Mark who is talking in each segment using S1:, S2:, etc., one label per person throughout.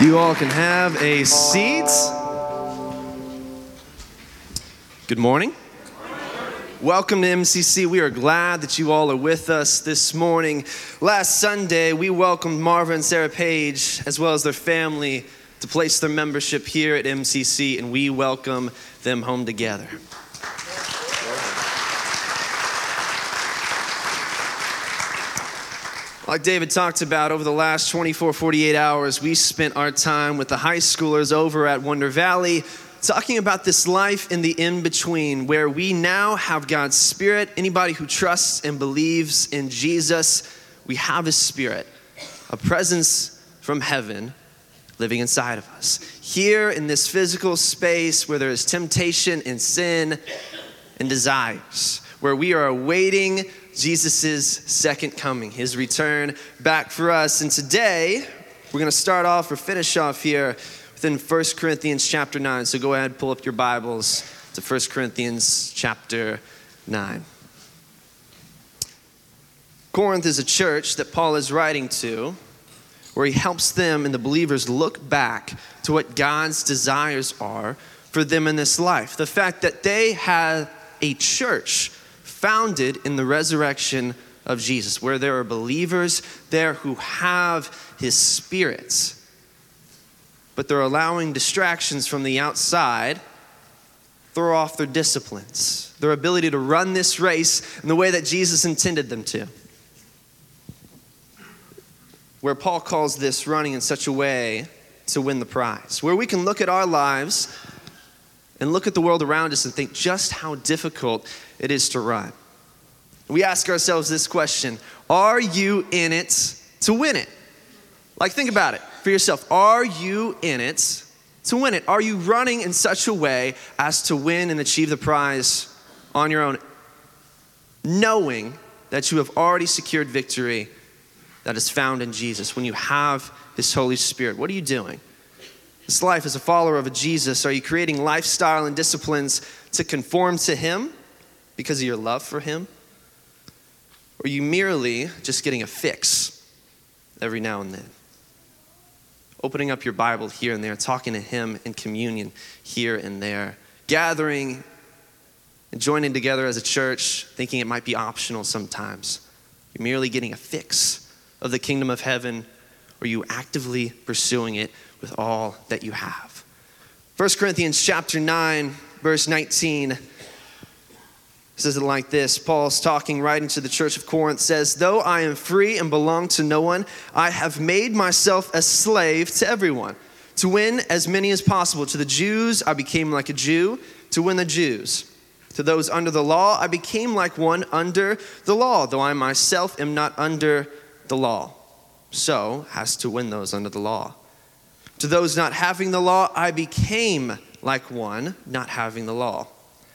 S1: You all can have a seat. Good morning. Welcome to MCC. We are glad that you all are with us this morning. Last Sunday, we welcomed Marva and Sarah Page, as well as their family, to place their membership here at MCC, and we welcome them home together. Like David talked about, over the last 24, 48 hours, we spent our time with the high schoolers over at Wonder Valley talking about this life in the in between where we now have God's Spirit. Anybody who trusts and believes in Jesus, we have His Spirit, a presence from heaven living inside of us. Here in this physical space where there is temptation and sin and desires, where we are awaiting Jesus' second coming, his return back for us. And today, we're going to start off or finish off here within 1 Corinthians chapter 9. So go ahead, and pull up your Bibles to 1 Corinthians chapter 9. Corinth is a church that Paul is writing to where he helps them and the believers look back to what God's desires are for them in this life. The fact that they have a church founded in the resurrection of Jesus, where there are believers there who have his spirits, but they're allowing distractions from the outside throw off their disciplines, their ability to run this race in the way that Jesus intended them to. Where Paul calls this running in such a way to win the prize, where we can look at our lives and look at the world around us and think just how difficult it is to run. We ask ourselves this question Are you in it to win it? Like, think about it for yourself. Are you in it to win it? Are you running in such a way as to win and achieve the prize on your own, knowing that you have already secured victory that is found in Jesus when you have His Holy Spirit? What are you doing? This life as a follower of Jesus, are you creating lifestyle and disciplines to conform to Him because of your love for Him? Or are you merely just getting a fix every now and then? Opening up your Bible here and there, talking to Him in communion here and there, gathering and joining together as a church, thinking it might be optional sometimes. You're merely getting a fix of the kingdom of heaven, or you actively pursuing it with all that you have. 1 Corinthians chapter 9, verse 19 says it like this Paul's talking right into the church of Corinth says, Though I am free and belong to no one, I have made myself a slave to everyone to win as many as possible. To the Jews, I became like a Jew to win the Jews. To those under the law, I became like one under the law, though I myself am not under the law. So, has to win those under the law. To those not having the law, I became like one not having the law.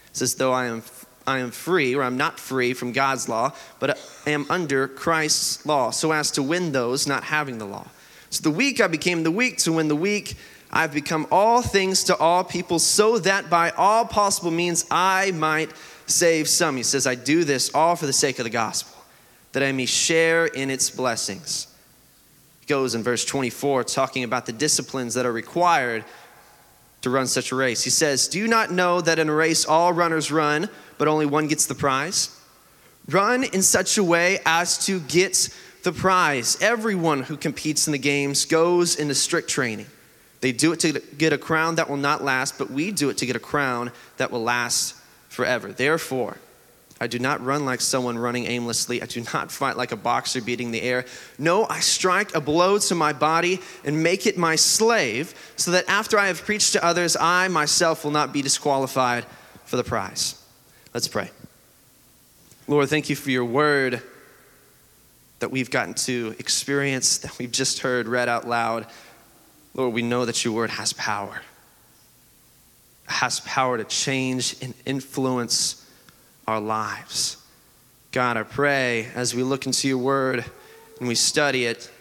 S1: It says, though I am, I am free, or I'm not free from God's law, but I am under Christ's law, so as to win those not having the law. So the weak I became the weak to win the weak. I've become all things to all people, so that by all possible means I might save some. He says, I do this all for the sake of the gospel, that I may share in its blessings goes in verse 24, talking about the disciplines that are required to run such a race. He says, Do you not know that in a race all runners run, but only one gets the prize? Run in such a way as to get the prize. Everyone who competes in the games goes into strict training. They do it to get a crown that will not last, but we do it to get a crown that will last forever. Therefore, I do not run like someone running aimlessly. I do not fight like a boxer beating the air. No, I strike a blow to my body and make it my slave, so that after I have preached to others, I myself will not be disqualified for the prize. Let's pray. Lord, thank you for your word that we've gotten to experience, that we've just heard read out loud. Lord, we know that your word has power, it has power to change and influence our lives. God, I pray as we look into your word and we study it,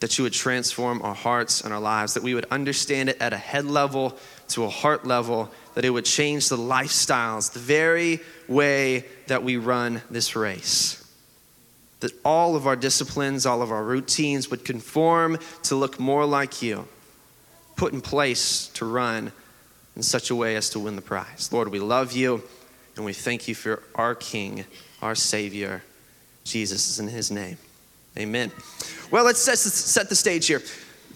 S1: that you would transform our hearts and our lives, that we would understand it at a head level to a heart level, that it would change the lifestyles, the very way that we run this race. That all of our disciplines, all of our routines would conform to look more like you. put in place to run in such a way as to win the prize. Lord, we love you and we thank you for our King, our Savior, Jesus is in his name. Amen. Well, let's set, the stage here.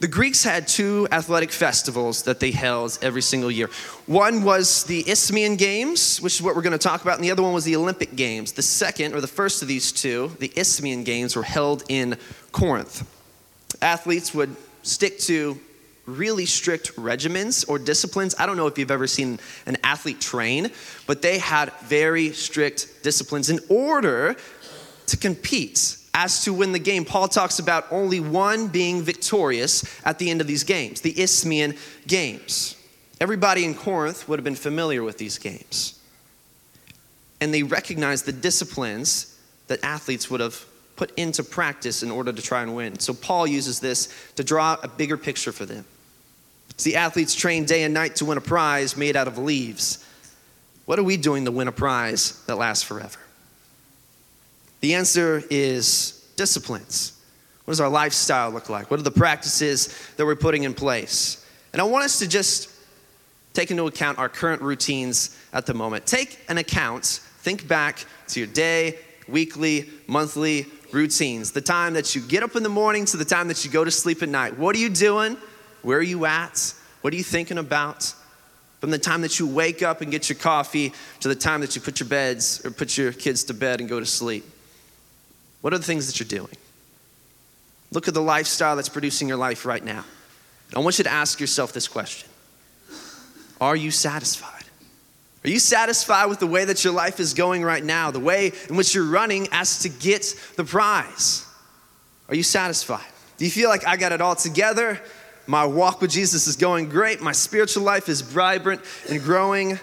S1: The Greeks had two athletic festivals that they held every single year. One was the Isthmian Games, which is what we're going to talk about, and the other one was the Olympic Games. The second, or the first of these two, the Isthmian Games, were held in Corinth. Athletes would stick to really strict regimens or disciplines. I don't know if you've ever seen an athlete train, but they had very strict disciplines in order to compete as to win the game. Paul talks about only one being victorious at the end of these games, the Isthmian Games. Everybody in Corinth would have been familiar with these games. And they recognized the disciplines that athletes would have put into practice in order to try and win. So Paul uses this to draw a bigger picture for them. See, athletes train day and night to win a prize made out of leaves. What are we doing to win a prize that lasts forever? The answer is disciplines. What does our lifestyle look like? What are the practices that we're putting in place? And I want us to just take into account our current routines at the moment. Take an account, think back to your day, weekly, monthly routines, the time that you get up in the morning to the time that you go to sleep at night. What are you doing? Where are you at? What are you thinking about? From the time that you wake up and get your coffee to the time that you put your beds or put your kids to bed and go to sleep. What are the things that you're doing? Look at the lifestyle that's producing your life right now. I want you to ask yourself this question Are you satisfied? Are you satisfied with the way that your life is going right now, the way in which you're running as to get the prize? Are you satisfied? Do you feel like I got it all together? My walk with Jesus is going great. My spiritual life is vibrant and growing.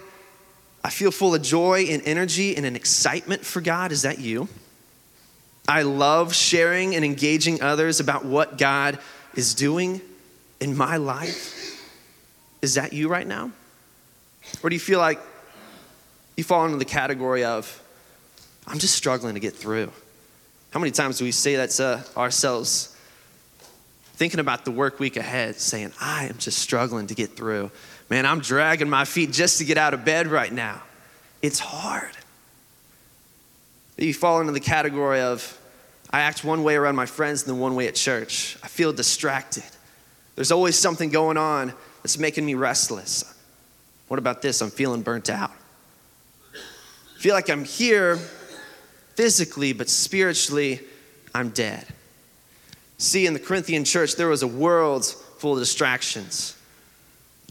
S1: I feel full of joy and energy and an excitement for God. Is that you? I love sharing and engaging others about what God is doing in my life. Is that you right now? Or do you feel like you fall into the category of, I'm just struggling to get through? How many times do we say that to ourselves? Thinking about the work week ahead, saying, I am just struggling to get through. Man, I'm dragging my feet just to get out of bed right now. It's hard. You fall into the category of, I act one way around my friends and then one way at church. I feel distracted. There's always something going on that's making me restless. What about this? I'm feeling burnt out. I feel like I'm here physically, but spiritually, I'm dead. See, in the Corinthian church, there was a world full of distractions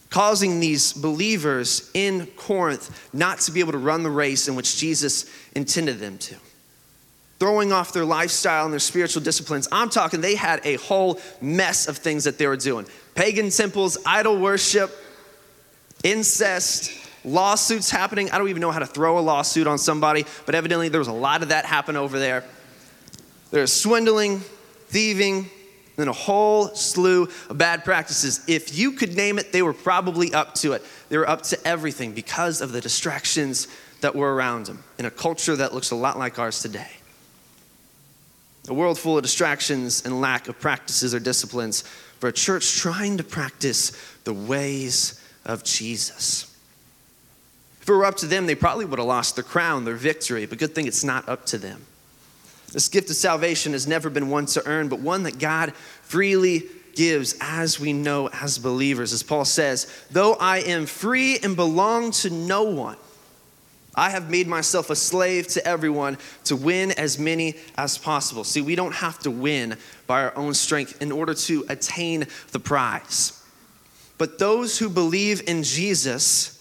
S1: causing these believers in Corinth not to be able to run the race in which Jesus intended them to. Throwing off their lifestyle and their spiritual disciplines. I'm talking, they had a whole mess of things that they were doing pagan temples, idol worship, incest, lawsuits happening. I don't even know how to throw a lawsuit on somebody, but evidently there was a lot of that happen over there. There's swindling, thieving, and a whole slew of bad practices. If you could name it, they were probably up to it. They were up to everything because of the distractions that were around them in a culture that looks a lot like ours today. A world full of distractions and lack of practices or disciplines for a church trying to practice the ways of Jesus. If it were up to them, they probably would have lost their crown, their victory, but good thing it's not up to them. This gift of salvation has never been one to earn, but one that God freely gives as we know as believers. As Paul says, though I am free and belong to no one, I have made myself a slave to everyone to win as many as possible. See, we don't have to win by our own strength in order to attain the prize. But those who believe in Jesus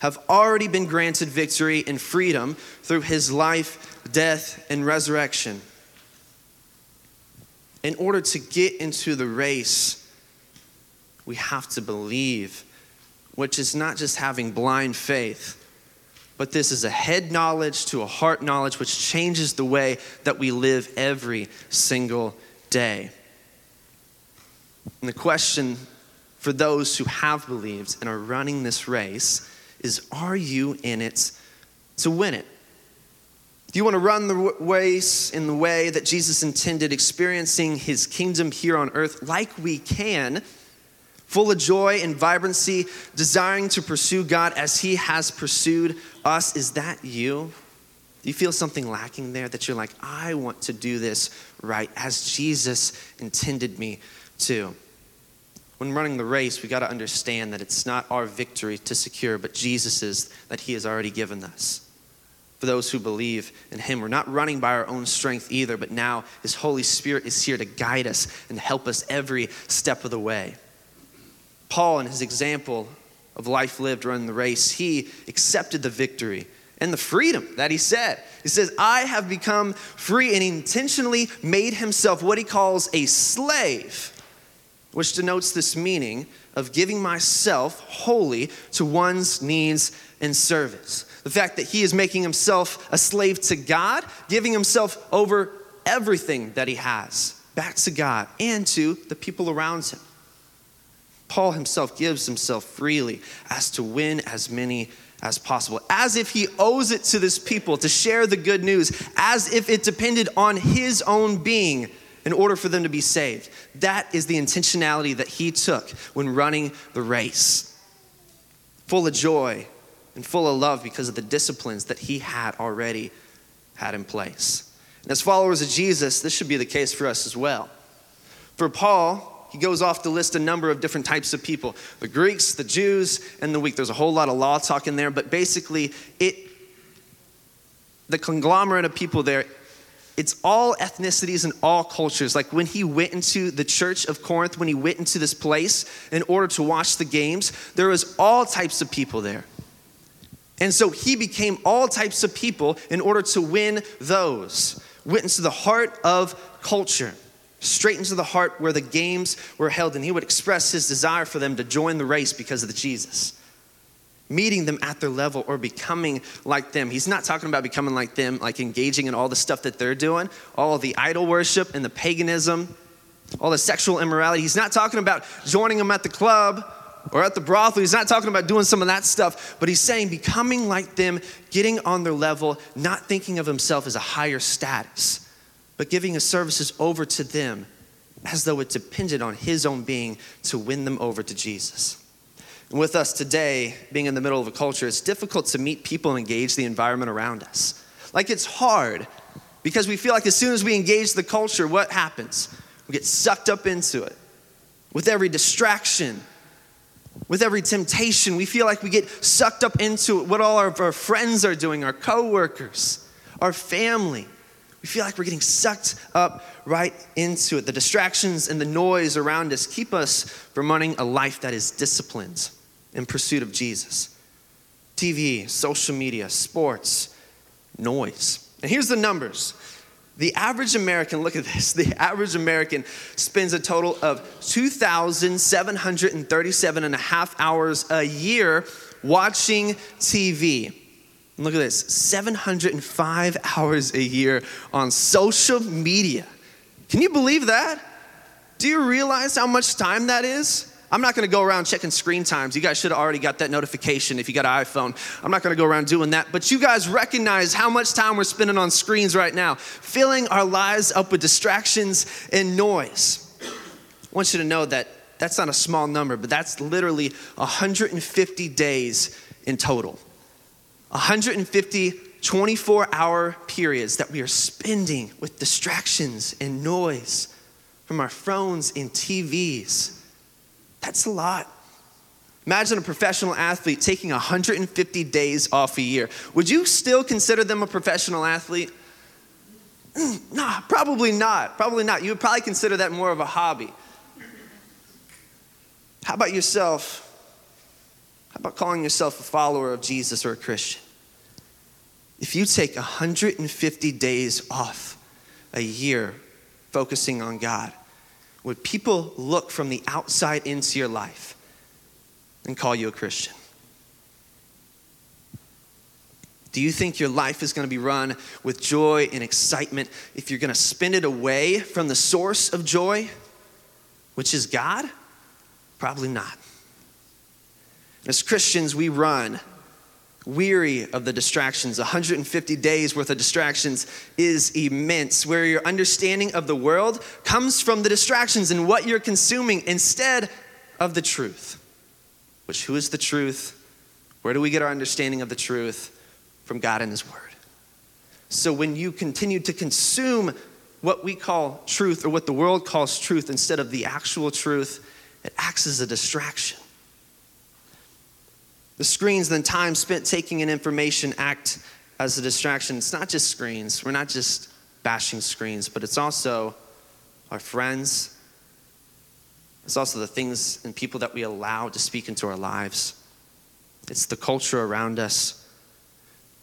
S1: have already been granted victory and freedom through his life, death, and resurrection. In order to get into the race, we have to believe, which is not just having blind faith, but this is a head knowledge to a heart knowledge, which changes the way that we live every single day. And the question for those who have believed and are running this race is are you in it to win it? You want to run the race in the way that Jesus intended, experiencing his kingdom here on earth like we can, full of joy and vibrancy, desiring to pursue God as He has pursued us. Is that you? Do you feel something lacking there that you're like, I want to do this right as Jesus intended me to? When running the race, we got to understand that it's not our victory to secure, but Jesus's that He has already given us. For those who believe in Him, we're not running by our own strength either, but now His Holy Spirit is here to guide us and help us every step of the way. Paul, in his example of life lived running the race, he accepted the victory and the freedom that he said. He says, I have become free, and intentionally made himself what he calls a slave, which denotes this meaning of giving myself wholly to one's needs and service. The fact that he is making himself a slave to God, giving himself over everything that he has back to God and to the people around him. Paul himself gives himself freely as to win as many as possible, as if he owes it to this people to share the good news, as if it depended on his own being in order for them to be saved. That is the intentionality that he took when running the race. Full of joy and full of love because of the disciplines that he had already had in place. And as followers of Jesus, this should be the case for us as well. For Paul, he goes off to list a number of different types of people the Greeks, the Jews, and the weak. There's a whole lot of law talk in there, but basically, it the conglomerate of people there, it's all ethnicities and all cultures. Like when he went into the church of Corinth, when he went into this place in order to watch the games, there was all types of people there. And so he became all types of people in order to win those, went into the heart of culture straight into the heart where the games were held, and he would express his desire for them to join the race because of the Jesus. Meeting them at their level or becoming like them. He's not talking about becoming like them, like engaging in all the stuff that they're doing, all the idol worship and the paganism, all the sexual immorality. He's not talking about joining them at the club or at the brothel. He's not talking about doing some of that stuff, but he's saying becoming like them, getting on their level, not thinking of himself as a higher status but giving his services over to them as though it depended on his own being to win them over to Jesus. And with us today, being in the middle of a culture, it's difficult to meet people and engage the environment around us. Like it's hard because we feel like as soon as we engage the culture, what happens? We get sucked up into it. With every distraction, with every temptation, we feel like we get sucked up into what all of our friends are doing, our coworkers, our family. We feel like we're getting sucked up right into it. The distractions and the noise around us keep us from running a life that is disciplined in pursuit of Jesus. TV, social media, sports, noise. And here's the numbers. The average American, look at this, the average American spends a total of 2,737 and a half hours a year watching TV. And Look at this 705 hours a year on social media. Can you believe that? Do you realize how much time that is? I'm not gonna go around checking screen times. You guys should have already got that notification if you got an iPhone. I'm not gonna go around doing that. But you guys recognize how much time we're spending on screens right now, filling our lives up with distractions and noise. I want you to know that that's not a small number, but that's literally 150 days in total. 150 24 hour periods that we are spending with distractions and noise from our phones and TVs. That's a lot. Imagine a professional athlete taking 150 days off a year. Would you still consider them a professional athlete? Mm, nah, probably not. Probably not. You would probably consider that more of a hobby. How about yourself? How about calling yourself a follower of Jesus or a Christian? If you take 150 days off a year focusing on God, would people look from the outside into your life and call you a Christian? Do you think your life is going to be run with joy and excitement if you're going to spend it away from the source of joy, which is God? Probably not. As Christians, we run weary of the distractions. 150 days worth of distractions is immense, where your understanding of the world comes from the distractions and what you're consuming instead of the truth, which who is the truth? Where do we get our understanding of the truth? From God and His Word. So when you continue to consume what we call truth or what the world calls truth instead of the actual truth, it acts as a distraction. The screens, then time spent taking in information, act as a distraction. It's not just screens. We're not just bashing screens, but it's also our friends. It's also the things and people that we allow to speak into our lives. It's the culture around us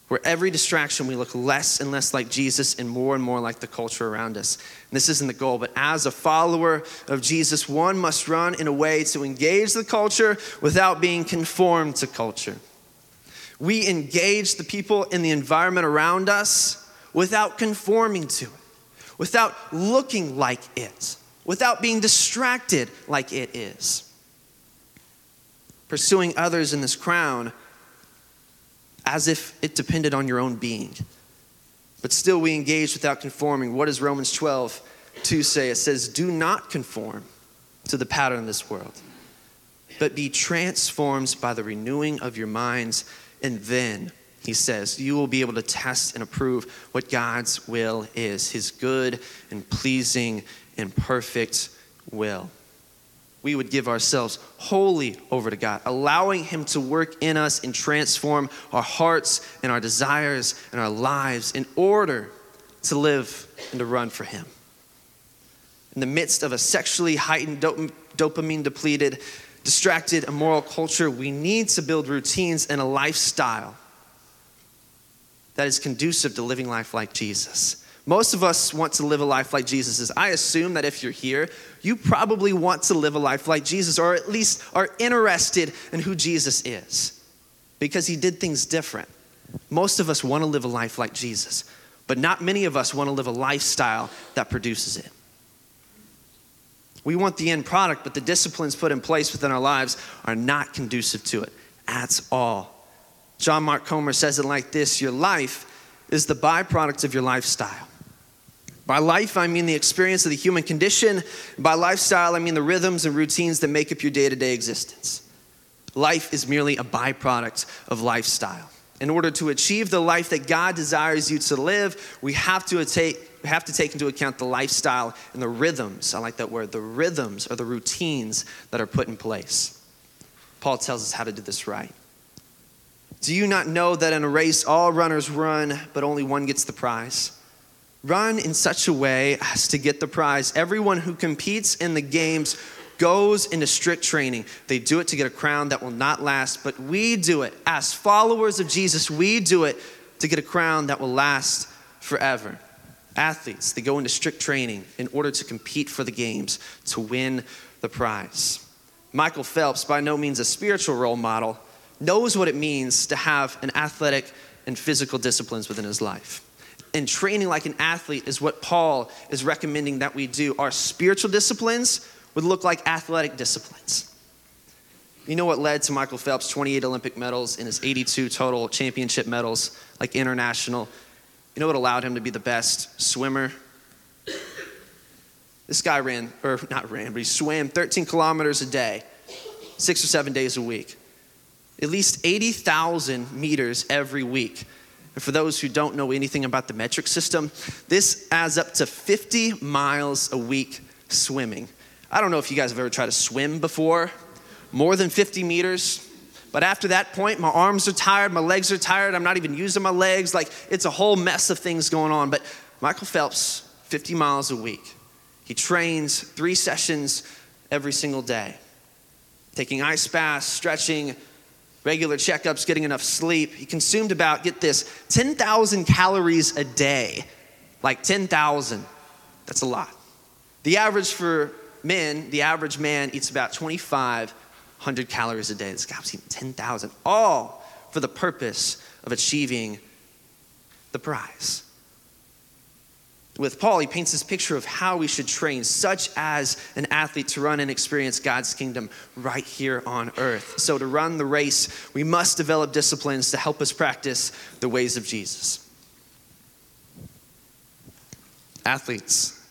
S1: where every distraction we look less and less like Jesus and more and more like the culture around us. And this isn't the goal, but as a follower of Jesus, one must run in a way to engage the culture without being conformed to culture. We engage the people in the environment around us without conforming to it, without looking like it, without being distracted like it is. Pursuing others in this crown as if it depended on your own being. But still, we engage without conforming. What does Romans 12, 2 say? It says, Do not conform to the pattern of this world, but be transformed by the renewing of your minds. And then, he says, you will be able to test and approve what God's will is, his good and pleasing and perfect will we would give ourselves wholly over to God, allowing Him to work in us and transform our hearts and our desires and our lives in order to live and to run for Him. In the midst of a sexually heightened, dopamine depleted, distracted, immoral culture, we need to build routines and a lifestyle that is conducive to living life like Jesus. Most of us want to live a life like Jesus I assume that if you're here, you probably want to live a life like Jesus, or at least are interested in who Jesus is, because he did things different. Most of us want to live a life like Jesus, but not many of us want to live a lifestyle that produces it. We want the end product, but the disciplines put in place within our lives are not conducive to it at all. John Mark Comer says it like this Your life is the byproduct of your lifestyle. By life, I mean the experience of the human condition. By lifestyle, I mean the rhythms and routines that make up your day to day existence. Life is merely a byproduct of lifestyle. In order to achieve the life that God desires you to live, we have to take, have to take into account the lifestyle and the rhythms. I like that word. The rhythms or the routines that are put in place. Paul tells us how to do this right. Do you not know that in a race all runners run, but only one gets the prize? Run in such a way as to get the prize. Everyone who competes in the games goes into strict training. They do it to get a crown that will not last, but we do it as followers of Jesus. We do it to get a crown that will last forever. Athletes, they go into strict training in order to compete for the games, to win the prize. Michael Phelps, by no means a spiritual role model, knows what it means to have an athletic and physical disciplines within his life and training like an athlete is what Paul is recommending that we do. Our spiritual disciplines would look like athletic disciplines. You know what led to Michael Phelps' 28 Olympic medals and his 82 total championship medals, like international? You know what allowed him to be the best swimmer? This guy ran, or not ran, but he swam 13 kilometers a day, six or seven days a week. At least 80,000 meters every week. And for those who don't know anything about the metric system, this adds up to 50 miles a week swimming. I don't know if you guys have ever tried to swim before, more than 50 meters. But after that point, my arms are tired, my legs are tired, I'm not even using my legs. Like, it's a whole mess of things going on. But Michael Phelps, 50 miles a week. He trains three sessions every single day, taking ice baths, stretching, regular checkups, getting enough sleep. He consumed about, get this, 10,000 calories a day. Like 10,000. That's a lot. The average for men, the average man eats about 2,500 calories a day. This guy's eating 10,000, all for the purpose of achieving the prize with Paul, he paints this picture of how we should train, such as an athlete to run and experience God's kingdom right here on earth. So, to run the race, we must develop disciplines to help us practice the ways of Jesus. Athletes,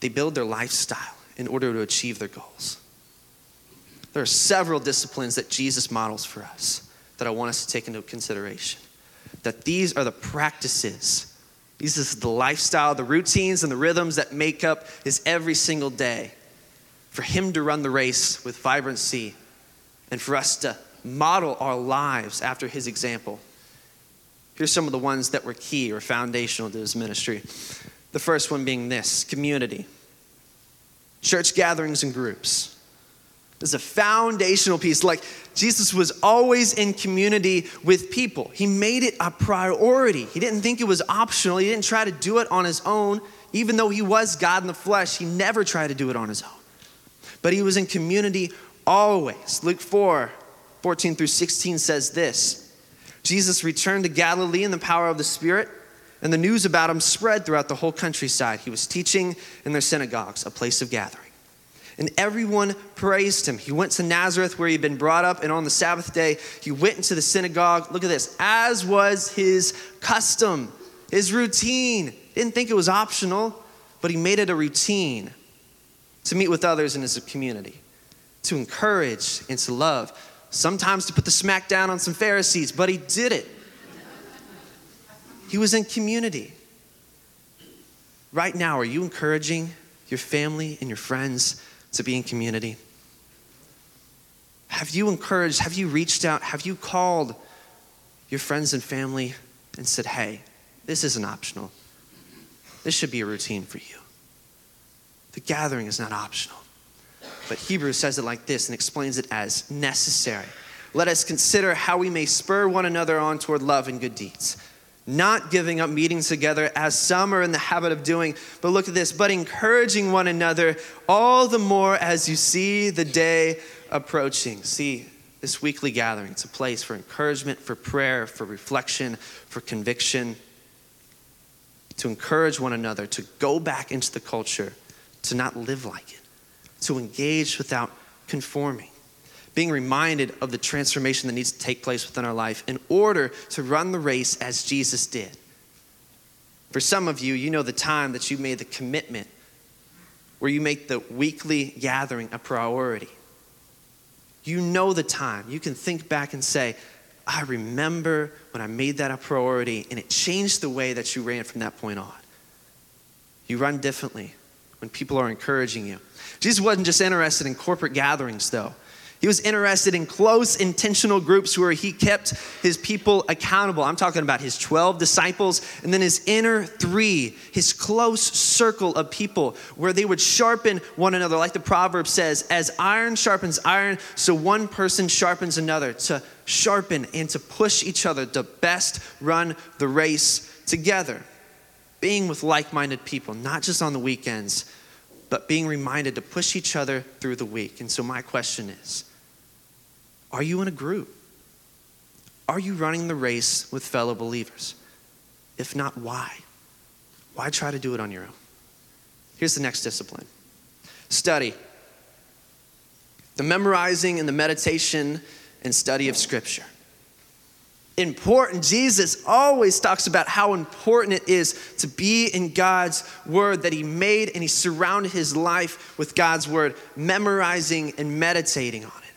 S1: they build their lifestyle in order to achieve their goals. There are several disciplines that Jesus models for us that I want us to take into consideration. That these are the practices, these is the lifestyle, the routines, and the rhythms that make up his every single day for him to run the race with vibrancy and for us to model our lives after his example. Here's some of the ones that were key or foundational to his ministry. The first one being this community, church gatherings and groups. This is a foundational piece. Like Jesus was always in community with people, he made it a priority. He didn't think it was optional, he didn't try to do it on his own. Even though he was God in the flesh, he never tried to do it on his own. But he was in community always. Luke 4 14 through 16 says this Jesus returned to Galilee in the power of the Spirit, and the news about him spread throughout the whole countryside. He was teaching in their synagogues, a place of gathering and everyone praised him. He went to Nazareth where he'd been brought up, and on the Sabbath day, he went into the synagogue. Look at this, as was his custom, his routine. Didn't think it was optional, but he made it a routine to meet with others in his community, to encourage and to love. Sometimes to put the smack down on some Pharisees, but he did it. He was in community. Right now, are you encouraging your family and your friends to be in community? Have you encouraged, have you reached out, have you called your friends and family and said, hey, this isn't optional? This should be a routine for you. The gathering is not optional. But Hebrews says it like this and explains it as necessary. Let us consider how we may spur one another on toward love and good deeds not giving up meetings together as some are in the habit of doing, but look at this, but encouraging one another all the more as you see the day approaching. See, this weekly gathering, it's a place for encouragement, for prayer, for reflection, for conviction, to encourage one another, to go back into the culture, to not live like it, to engage without conforming being reminded of the transformation that needs to take place within our life in order to run the race as Jesus did. For some of you, you know the time that you made the commitment where you make the weekly gathering a priority. You know the time. You can think back and say, I remember when I made that a priority and it changed the way that you ran from that point on. You run differently when people are encouraging you. Jesus wasn't just interested in corporate gatherings, though. He was interested in close, intentional groups where he kept his people accountable. I'm talking about his 12 disciples and then his inner three, his close circle of people where they would sharpen one another. Like the proverb says, as iron sharpens iron, so one person sharpens another to sharpen and to push each other to best run the race together. Being with like minded people, not just on the weekends, but being reminded to push each other through the week. And so, my question is, are you in a group? Are you running the race with fellow believers? If not, why? Why try to do it on your own? Here's the next discipline study. The memorizing and the meditation and study of Scripture. Important. Jesus always talks about how important it is to be in God's Word that He made and He surrounded His life with God's Word, memorizing and meditating on it.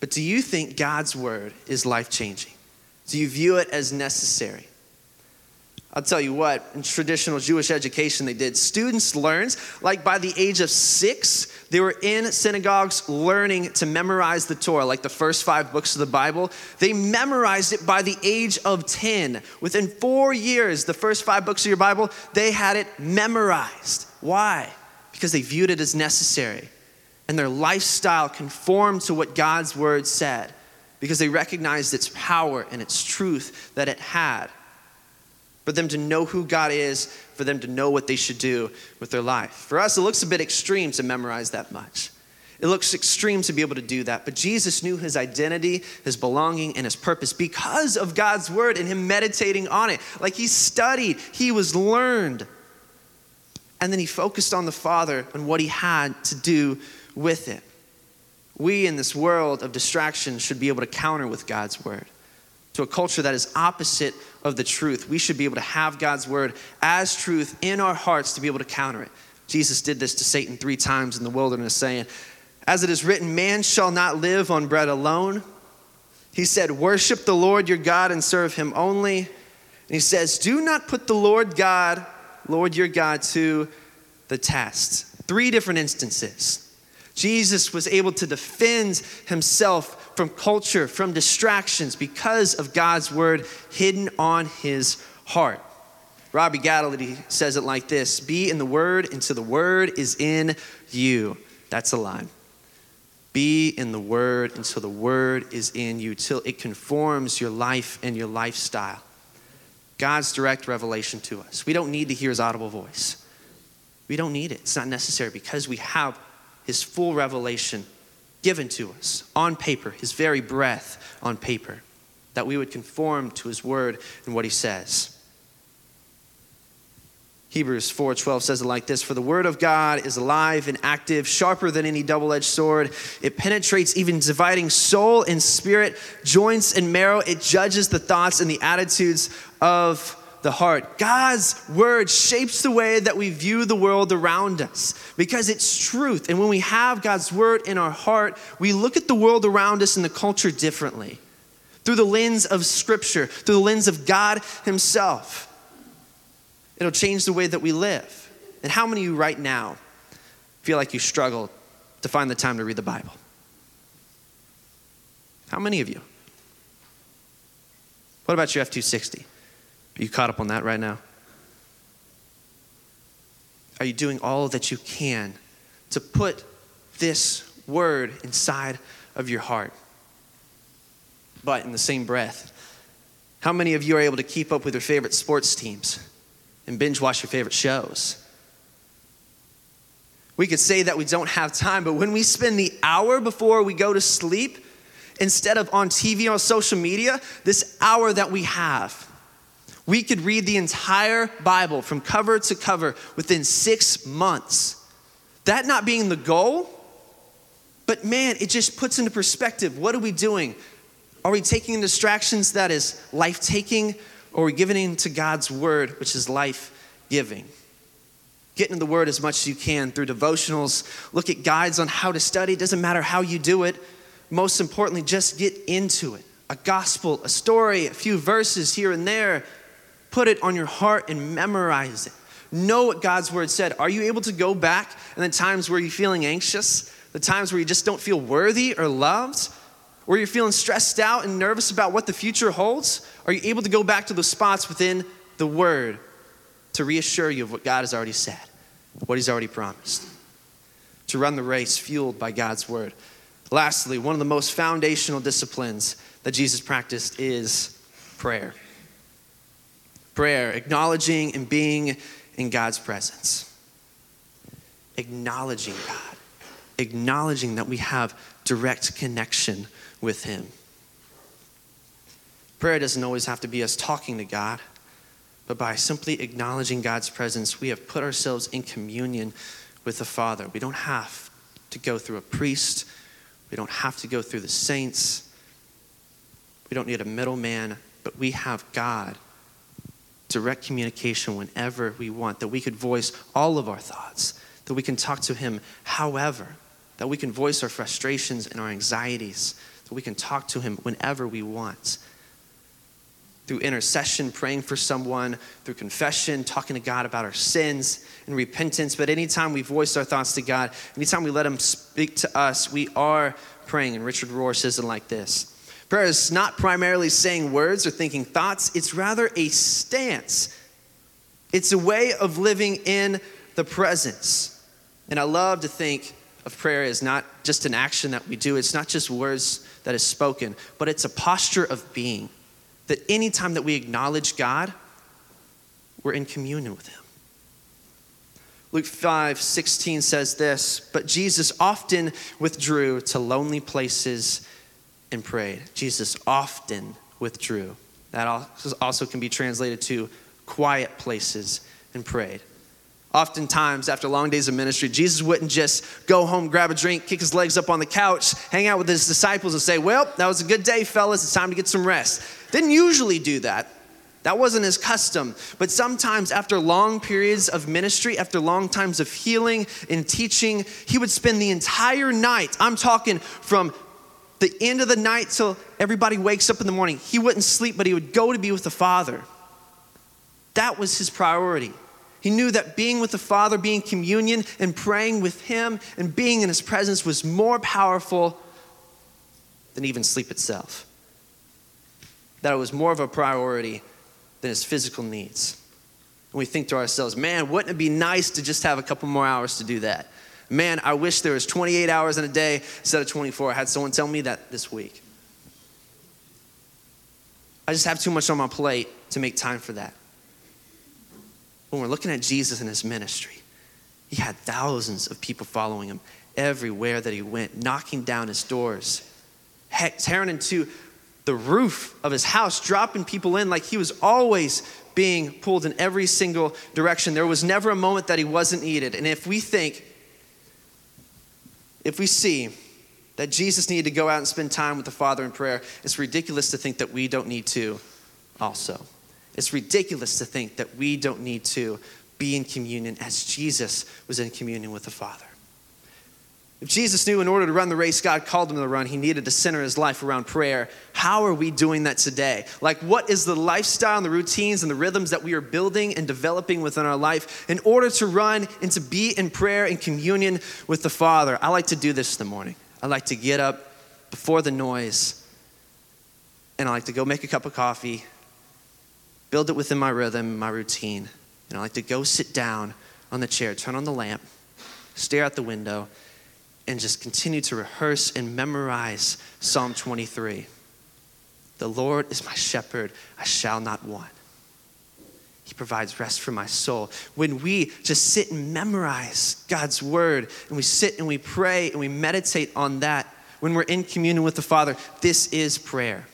S1: But do you think God's word is life changing? Do you view it as necessary? I'll tell you what, in traditional Jewish education, they did. Students learned, like by the age of six, they were in synagogues learning to memorize the Torah, like the first five books of the Bible. They memorized it by the age of 10. Within four years, the first five books of your Bible, they had it memorized. Why? Because they viewed it as necessary and their lifestyle conformed to what God's word said because they recognized its power and its truth that it had. For them to know who God is, for them to know what they should do with their life. For us, it looks a bit extreme to memorize that much. It looks extreme to be able to do that. But Jesus knew his identity, his belonging, and his purpose because of God's word and him meditating on it. Like he studied, he was learned. And then he focused on the Father and what he had to do with it. We in this world of distraction should be able to counter with God's word. To a culture that is opposite of the truth, we should be able to have God's word as truth in our hearts to be able to counter it. Jesus did this to Satan three times in the wilderness, saying, As it is written, man shall not live on bread alone. He said, Worship the Lord your God and serve him only. And he says, Do not put the Lord God, Lord your God, to the test. Three different instances. Jesus was able to defend himself from culture, from distractions, because of God's word hidden on his heart. Robby Gallaty says it like this Be in the word until the word is in you. That's a line. Be in the word until the word is in you, till it conforms your life and your lifestyle. God's direct revelation to us. We don't need to hear his audible voice. We don't need it. It's not necessary because we have his full revelation given to us on paper, his very breath on paper, that we would conform to his word and what he says. Hebrews 4:12 says it like this, "For the word of God is alive and active, sharper than any double-edged sword. It penetrates even dividing soul and spirit, joints and marrow. It judges the thoughts and the attitudes of the heart. God's word shapes the way that we view the world around us because it's truth. And when we have God's word in our heart, we look at the world around us and the culture differently through the lens of Scripture, through the lens of God Himself. It'll change the way that we live. And how many of you right now feel like you struggle to find the time to read the Bible? How many of you? What about your F 260? Are you caught up on that right now? Are you doing all that you can to put this word inside of your heart? But in the same breath, how many of you are able to keep up with your favorite sports teams and binge watch your favorite shows? We could say that we don't have time, but when we spend the hour before we go to sleep, instead of on TV or social media, this hour that we have, we could read the entire Bible from cover to cover within six months. That not being the goal, but man, it just puts into perspective what are we doing? Are we taking distractions that is life taking, or are we giving into God's word, which is life giving? Get into the word as much as you can through devotionals. Look at guides on how to study. It doesn't matter how you do it. Most importantly, just get into it. A gospel, a story, a few verses here and there Put it on your heart and memorize it. Know what God's word said. Are you able to go back in the times where you're feeling anxious, the times where you just don't feel worthy or loved, where you're feeling stressed out and nervous about what the future holds? Are you able to go back to those spots within the word to reassure you of what God has already said, what He's already promised? To run the race fueled by God's word. Lastly, one of the most foundational disciplines that Jesus practiced is prayer prayer, acknowledging and being in God's presence. Acknowledging God, acknowledging that we have direct connection with Him. Prayer doesn't always have to be us talking to God, but by simply acknowledging God's presence, we have put ourselves in communion with the Father. We don't have to go through a priest, we don't have to go through the saints, we don't need a middleman, but we have God direct communication whenever we want, that we could voice all of our thoughts, that we can talk to Him however, that we can voice our frustrations and our anxieties, that we can talk to Him whenever we want. Through intercession, praying for someone, through confession, talking to God about our sins and repentance. But anytime we voice our thoughts to God, anytime we let Him speak to us, we are praying. And Richard Rohr says it like this Prayer is not primarily saying words or thinking thoughts, it's rather a stance. It's a way of living in the presence. And I love to think of prayer as not just an action that we do, it's not just words that is spoken, but it's a posture of being. That anytime that we acknowledge God, we're in communion with Him. Luke 5 16 says this, but Jesus often withdrew to lonely places and prayed. Jesus often withdrew. That also can be translated to quiet places and prayed. Oftentimes, after long days of ministry, Jesus wouldn't just go home, grab a drink, kick his legs up on the couch, hang out with his disciples, and say, Well, that was a good day, fellas. It's time to get some rest. Didn't usually do that. That wasn't his custom. But sometimes, after long periods of ministry, after long times of healing and teaching, he would spend the entire night. I'm talking from the end of the night till everybody wakes up in the morning. He wouldn't sleep, but he would go to be with the Father. That was his priority. He knew that being with the Father, being communion, and praying with Him and being in His presence was more powerful than even sleep itself. That it was more of a priority than his physical needs. And we think to ourselves, man, wouldn't it be nice to just have a couple more hours to do that? Man, I wish there was 28 hours in a day instead of 24. I had someone tell me that this week. I just have too much on my plate to make time for that. When we're looking at Jesus and his ministry, he had thousands of people following him everywhere that he went, knocking down his doors, tearing into the roof of his house, dropping people in like he was always being pulled in every single direction. There was never a moment that he wasn't needed. And if we think, if we see that Jesus needed to go out and spend time with the Father in prayer, it's ridiculous to think that we don't need to also. It's ridiculous to think that we don't need to be in communion as Jesus was in communion with the Father. If Jesus knew in order to run the race God called him to run, he needed to center his life around prayer, how are we doing that today? Like, what is the lifestyle and the routines and the rhythms that we are building and developing within our life in order to run and to be in prayer and communion with the Father? I like to do this in the morning. I like to get up before the noise, and I like to go make a cup of coffee, build it within my rhythm, my routine, and I like to go sit down on the chair, turn on the lamp, stare out the window and just continue to rehearse and memorize Psalm 23. The Lord is my shepherd, I shall not want. He provides rest for my soul. When we just sit and memorize God's word and we sit and we pray and we meditate on that, when we're in communion with the Father, this is prayer.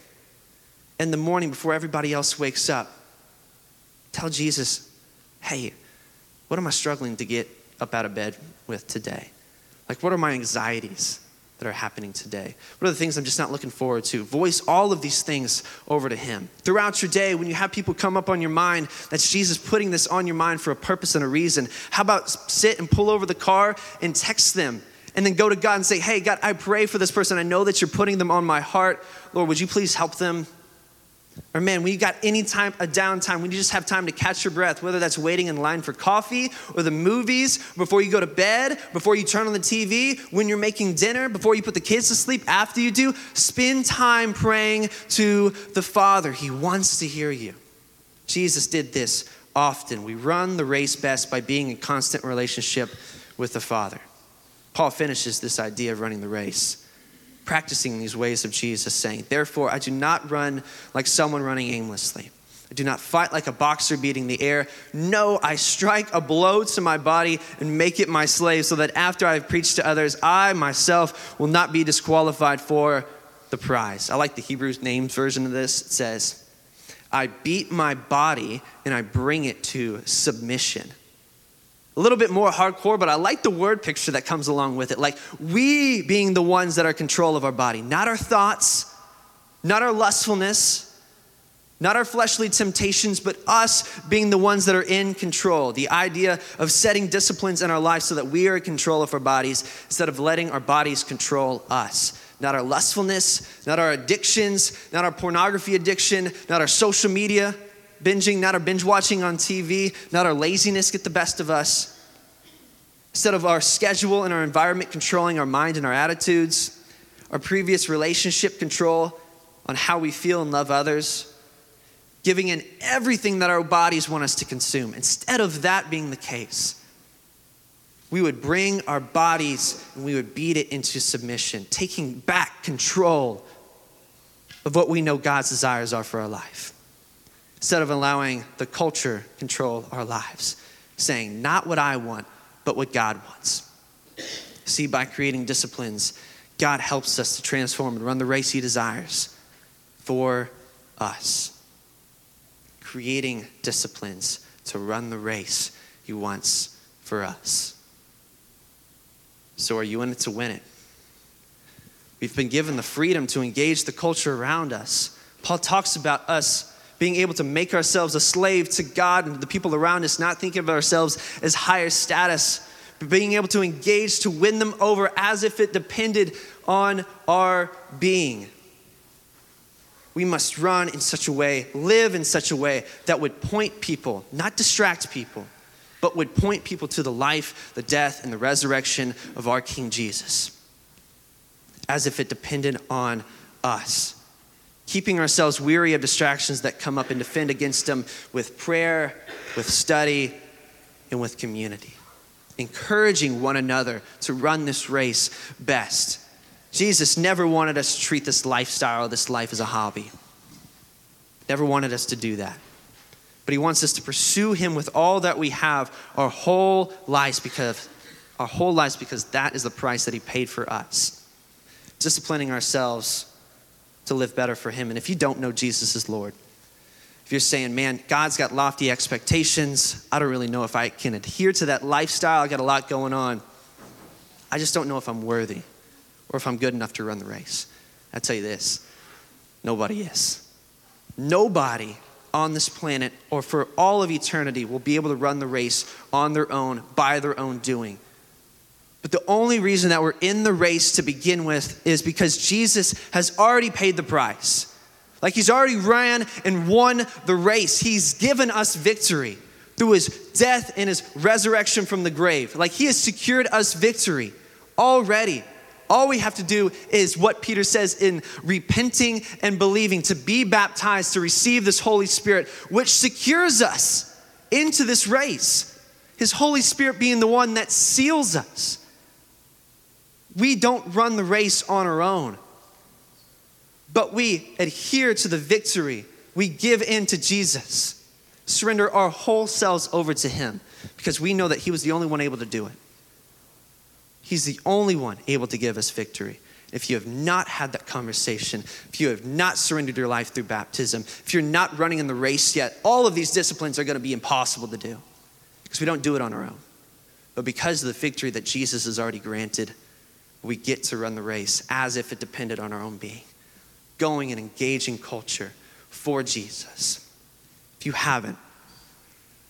S1: In the morning before everybody else wakes up, tell Jesus, hey, what am I struggling to get up out of bed with today? Like, what are my anxieties that are happening today? What are the things I'm just not looking forward to? Voice all of these things over to Him. Throughout your day, when you have people come up on your mind, that's Jesus putting this on your mind for a purpose and a reason. How about sit and pull over the car and text them? And then go to God and say, Hey, God, I pray for this person. I know that you're putting them on my heart. Lord, would you please help them? Or man, when you got any time, a downtime, when you just have time to catch your breath, whether that's waiting in line for coffee or the movies, before you go to bed, before you turn on the TV, when you're making dinner, before you put the kids to sleep, after you do, spend time praying to the Father. He wants to hear you. Jesus did this often. We run the race best by being in constant relationship with the Father. Paul finishes this idea of running the race practicing these ways of Jesus, saying, Therefore, I do not run like someone running aimlessly. I do not fight like a boxer beating the air. No, I strike a blow to my body and make it my slave, so that after I have preached to others, I myself will not be disqualified for the prize. I like the Hebrews names version of this. It says, I beat my body and I bring it to submission a little bit more hardcore, but I like the word picture that comes along with it. Like we being the ones that are control of our body, not our thoughts, not our lustfulness, not our fleshly temptations, but us being the ones that are in control. The idea of setting disciplines in our lives so that we are in control of our bodies instead of letting our bodies control us. Not our lustfulness, not our addictions, not our pornography addiction, not our social media binging, not our binge watching on TV, not our laziness get the best of us. Instead of our schedule and our environment controlling our mind and our attitudes, our previous relationship control on how we feel and love others, giving in everything that our bodies want us to consume. Instead of that being the case, we would bring our bodies and we would beat it into submission, taking back control of what we know God's desires are for our life instead of allowing the culture control our lives, saying, not what I want, but what God wants. See, by creating disciplines, God helps us to transform and run the race He desires for us. Creating disciplines to run the race He wants for us. So, are you in it to win it? We've been given the freedom to engage the culture around us. Paul talks about us being able to make ourselves a slave to God and the people around us, not thinking of ourselves as higher status, but being able to engage to win them over as if it depended on our being. We must run in such a way, live in such a way that would point people, not distract people, but would point people to the life, the death, and the resurrection of our King Jesus, as if it depended on us keeping ourselves weary of distractions that come up and defend against them with prayer, with study, and with community. Encouraging one another to run this race best. Jesus never wanted us to treat this lifestyle, this life, as a hobby. Never wanted us to do that. But he wants us to pursue him with all that we have our whole lives because our whole lives because that is the price that he paid for us. Disciplining ourselves to live better for Him. And if you don't know Jesus as Lord, if you're saying, man, God's got lofty expectations, I don't really know if I can adhere to that lifestyle, I got a lot going on. I just don't know if I'm worthy or if I'm good enough to run the race. I tell you this nobody is. Nobody on this planet or for all of eternity will be able to run the race on their own, by their own doing. But the only reason that we're in the race to begin with is because Jesus has already paid the price. Like he's already ran and won the race. He's given us victory through his death and his resurrection from the grave. Like he has secured us victory already. All we have to do is what Peter says in repenting and believing, to be baptized, to receive this Holy Spirit, which secures us into this race. His Holy Spirit being the one that seals us. We don't run the race on our own, but we adhere to the victory. We give in to Jesus, surrender our whole selves over to Him because we know that He was the only one able to do it. He's the only one able to give us victory. If you have not had that conversation, if you have not surrendered your life through baptism, if you're not running in the race yet, all of these disciplines are going to be impossible to do because we don't do it on our own. But because of the victory that Jesus has already granted, we get to run the race as if it depended on our own being, going and engaging culture for Jesus. If you haven't,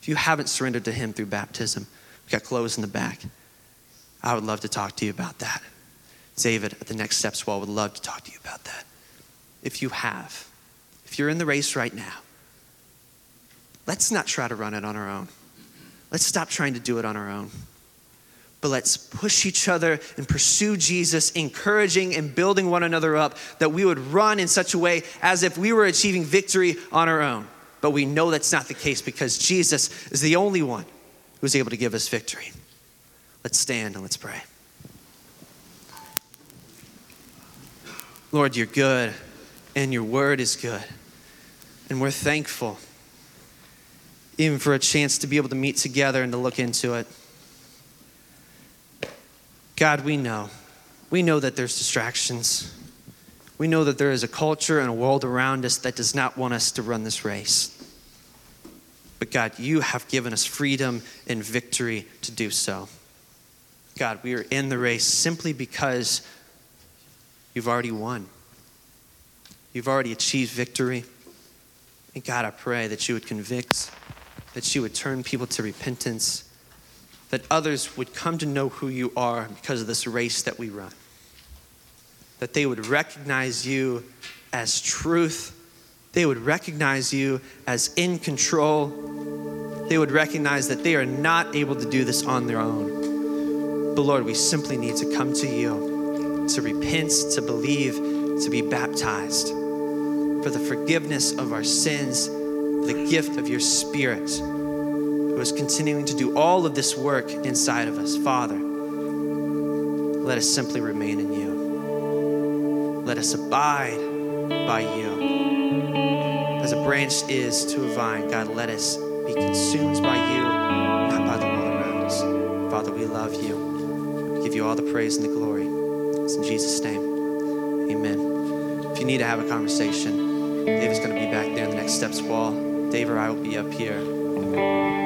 S1: if you haven't surrendered to Him through baptism, we got clothes in the back. I would love to talk to you about that. David at the Next Steps Wall would love to talk to you about that. If you have, if you're in the race right now, let's not try to run it on our own. Let's stop trying to do it on our own but let's push each other and pursue Jesus, encouraging and building one another up, that we would run in such a way as if we were achieving victory on our own. But we know that's not the case because Jesus is the only one who's able to give us victory. Let's stand and let's pray. Lord, you're good and your word is good. And we're thankful even for a chance to be able to meet together and to look into it. God, we know. We know that there's distractions. We know that there is a culture and a world around us that does not want us to run this race. But God, you have given us freedom and victory to do so. God, we are in the race simply because you've already won. You've already achieved victory. And God, I pray that you would convict, that you would turn people to repentance, that others would come to know who you are because of this race that we run. That they would recognize you as truth. They would recognize you as in control. They would recognize that they are not able to do this on their own. But Lord, we simply need to come to you to repent, to believe, to be baptized for the forgiveness of our sins, the gift of your Spirit who is continuing to do all of this work inside of us. Father, let us simply remain in you. Let us abide by you. As a branch is to a vine, God, let us be consumed by you, not by the world around us. Father, we love you. We give you all the praise and the glory. It's in Jesus' name. Amen. If you need to have a conversation, David's going to be back there in the next steps wall. Dave or I will be up here.